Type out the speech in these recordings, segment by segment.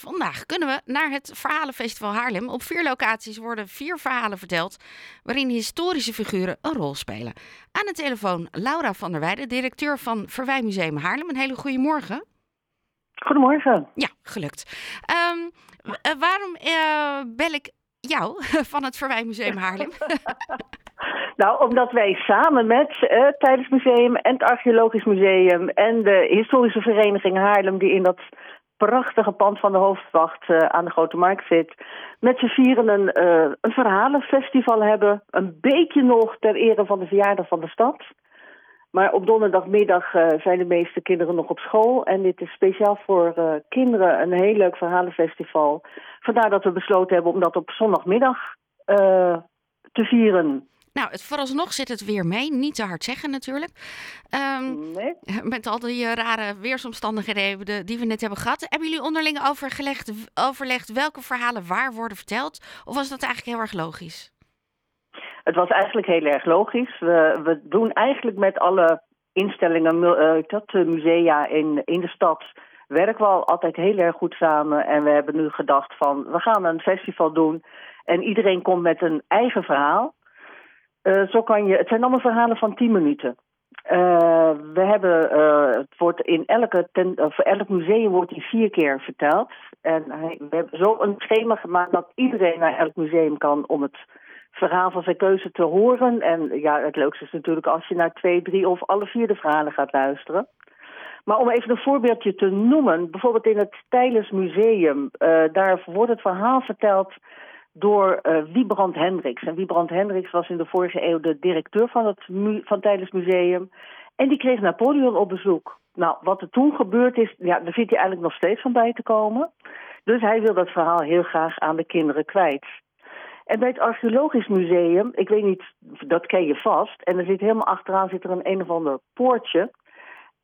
Vandaag kunnen we naar het Verhalenfestival Haarlem. Op vier locaties worden vier verhalen verteld waarin historische figuren een rol spelen. Aan de telefoon Laura van der Weijden, directeur van Verwijmuseum Haarlem. Een hele goede morgen. Goedemorgen. Ja, gelukt. Ehm, eh, waarom eh, bel ik jou van het Verwijmuseum Haarlem? Nou, omdat wij samen met eh Tijdens Museum en het Archeologisch Museum en de Historische Vereniging Haarlem, die in dat prachtige pand van de hoofdwacht eh, aan de Grote Markt zit, met z'n vieren een, eh, een verhalenfestival hebben. Een beetje nog ter ere van de verjaardag van de stad. Maar op donderdagmiddag eh, zijn de meeste kinderen nog op school. En dit is speciaal voor kinderen een heel leuk verhalenfestival. Vandaar dat we besloten hebben om dat op zondagmiddag te vieren. Nou, het, vooralsnog zit het weer mee. Niet te hard zeggen natuurlijk. Ehm, Nee? met al die eh, rare weersomstandigheden die we- net hebben gehad. Hebben jullie onderling overgelegd, overlegd welke verhalen waar worden verteld? Of was dat eigenlijk heel erg logisch? Het was eigenlijk heel erg logisch. We, we doen eigenlijk met alle instellingen, eh, dat, eh, musea in, in de stad, werken we al altijd heel erg goed samen. En we hebben nu gedacht van, we gaan een festival doen en iedereen komt met een eigen verhaal. Eh, zo kan je, het zijn allemaal verhalen van 10 minuten. Eh, we hebben, eh, het wordt in elke voor elk museum wordt die vier keer verteld. En hij, we hebben zo een schema gemaakt dat iedereen naar elk museum kan om het verhaal van zijn keuze te horen. En ja, het leukste is natuurlijk als je naar twee, drie of alle vier de verhalen gaat luisteren. Maar om even een voorbeeldje te noemen, bijvoorbeeld in het Tijdens Museum, daar wordt het verhaal verteld door eh Wiebrand Hendricks. En Wiebrand Hendricks was in de vorige eeuw de directeur van het van Tijdens Museum. En die kreeg Napoleon op bezoek. Nou, wat er toen gebeurd is, ja, daar vindt hij eigenlijk nog steeds van bij te komen. Dus hij wil dat verhaal heel graag aan de kinderen kwijt. En bij het Archeologisch Museum, ik weet niet, dat ken je vast. En er zit helemaal achteraan zit er een een of ander poortje.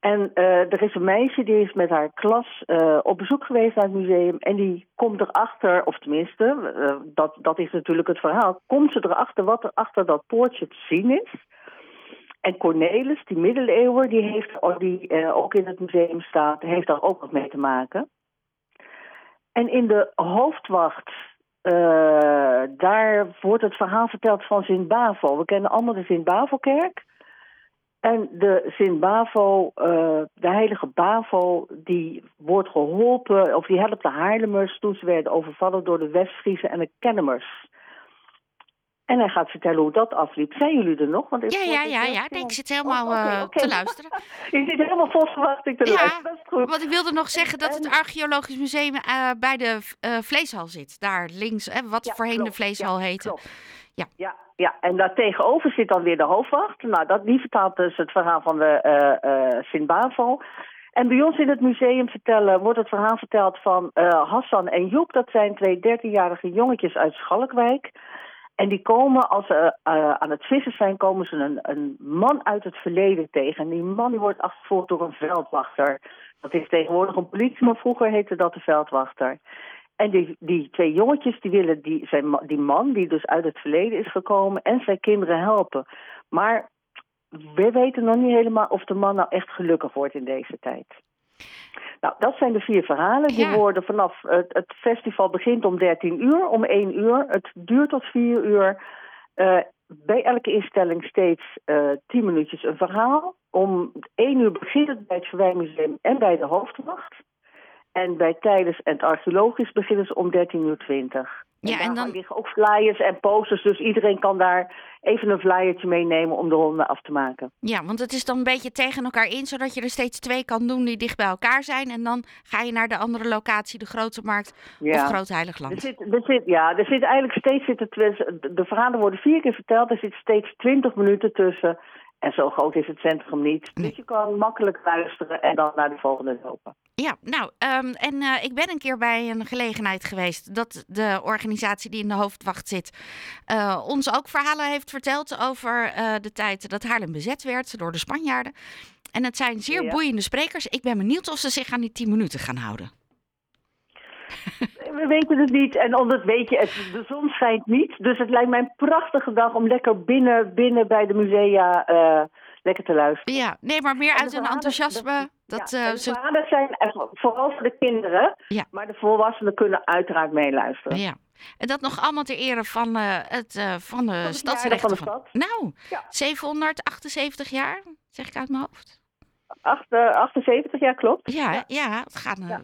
En eh, er is een meisje die is met haar klas eh, op bezoek geweest naar het museum. En die komt erachter, of tenminste, eh, dat, dat is natuurlijk het verhaal. Komt ze erachter wat er achter dat poortje te zien is. En Cornelis, die middeleeuwer, die, heeft, oh, die ook in het museum staat, heeft daar ook wat mee te maken. En in de hoofdwacht, daar wordt het verhaal verteld van Sint-Bavo. We kennen allemaal de Sint-Bavo-kerk. En de Sint-Bavo, eh, de heilige Bavo, die wordt geholpen, of die helpt de Haarlemers toen ze werden overvallen door de Westfriesen en de Kennemers. En hij gaat vertellen hoe dat afliep. Zijn jullie er nog? Want ik Ja, ja, ja, ja. Ik zit helemaal Oh, eh, te luisteren. Je zit helemaal vol verwachting te Ja, luisteren. Dat is goed. Want ik wilde nog zeggen dat het Archeologisch Museum eh, bij de eh, Vleeshal zit. Daar links, hè, wat Ja, voorheen de. Vleeshal Ja, heette. klopt. Ja. Ja, ja, en daar tegenover zit dan weer de hoofdwacht. Nou, dat, die vertaalt dus het verhaal van de Sint-Bavo. En bij ons in het museum vertellen, wordt het verhaal verteld van Hassan en Joep. Dat zijn twee dertienjarige jongetjes uit Schalkwijk. En die komen, als ze eh, aan het vissen zijn, komen ze een, een man uit het verleden tegen. En die man die wordt achtervolgd door een veldwachter. Dat is tegenwoordig een politie, maar vroeger heette dat de veldwachter. En die, die twee jongetjes die willen die, zijn, die man, die dus uit het verleden is gekomen, en zijn kinderen helpen. Maar we weten nog niet helemaal of de man nou echt gelukkig wordt in deze tijd. Nou, dat zijn de vier verhalen. Die Ja. worden vanaf het, het festival begint om 13 uur, om 1 uur. Het duurt tot 4 uur. Eh, bij elke instelling steeds eh 10 minuutjes een verhaal. Om 1 uur begint het bij het Verwijmuseum en bij de hoofdwacht. En bij tijdens en het archeologisch beginnen ze om 13.20 uur. Ja, en dan- liggen ook flyers en posters, dus iedereen kan daar even een flyertje meenemen om de ronde af te maken. Ja, want het is dan een beetje tegen elkaar in, zodat je er steeds twee kan doen die dicht bij elkaar zijn. En dan ga je naar de andere locatie, de Grote Markt of Groot Heilig Er zit, er zit, ja, er zit eigenlijk steeds zitten, de verhalen worden vier keer verteld. Er zit steeds twintig minuten tussen. En zo groot is het centrum niet. Nee. Dus je kan makkelijk luisteren en dan naar de volgende lopen. Ja, nou, ehm, en eh, ik ben een keer bij een gelegenheid geweest dat de organisatie die in de hoofdwacht zit eh, ons ook verhalen heeft verteld over eh, de tijd dat Haarlem bezet werd door de Spanjaarden. En het zijn zeer Ja. boeiende sprekers. Ik ben benieuwd of ze zich aan die 10 minuten gaan houden. We weten het niet. En omdat weet je, het, de zon schijnt niet. Dus het lijkt mij een prachtige dag om lekker binnen, binnen bij de musea eh, lekker te luisteren. Ja, nee, maar meer uit hun verhalen- enthousiasme. Dat, ja, en de verhalen zijn vooral voor de kinderen, Ja. maar de volwassenen kunnen uiteraard meeluisteren. ja. En dat nog allemaal ter ere van, eh, het, eh, van de stadsrechten. Van, de nou, Ja. 778 jaar, zeg ik uit mijn hoofd. Acht- eh, 78 jaar klopt. Ja, Ja. ja. het gaat. Ja.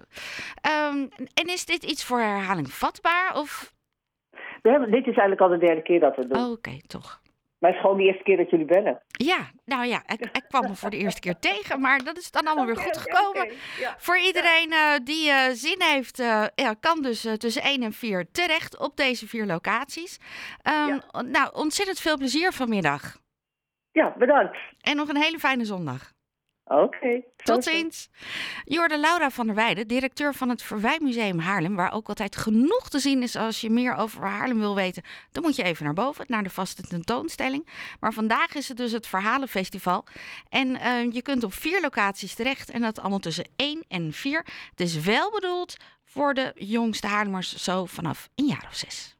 ehm, en is dit iets voor herhaling vatbaar? Of... We hebben, dit is eigenlijk al de derde keer dat we het doen. Oh, Oké, toch. Maar het is gewoon de eerste keer dat jullie bellen. Ja, nou ja, ik, ik kwam me voor de eerste keer tegen, maar dat is dan allemaal weer goed gekomen. Ja. Voor iedereen eh, die eh, zin heeft, eh, ja, kan dus tussen 1 en 4 terecht op deze vier locaties. Ehm, Nou, ontzettend veel plezier vanmiddag. ja, bedankt. En nog een hele fijne zondag. Oké. Tot ziens. Jorde Laura van der Weijden, directeur van het Verwijmuseum Haarlem, waar ook altijd genoeg te zien is als je meer over Haarlem wil weten. Dan moet je even naar boven, naar de vaste tentoonstelling. Maar vandaag is het dus het Verhalenfestival. En eh, je kunt op vier locaties terecht en dat allemaal tussen 1 en 4. Het is wel bedoeld voor de jongste Haarlemmers, zo vanaf een jaar of zes.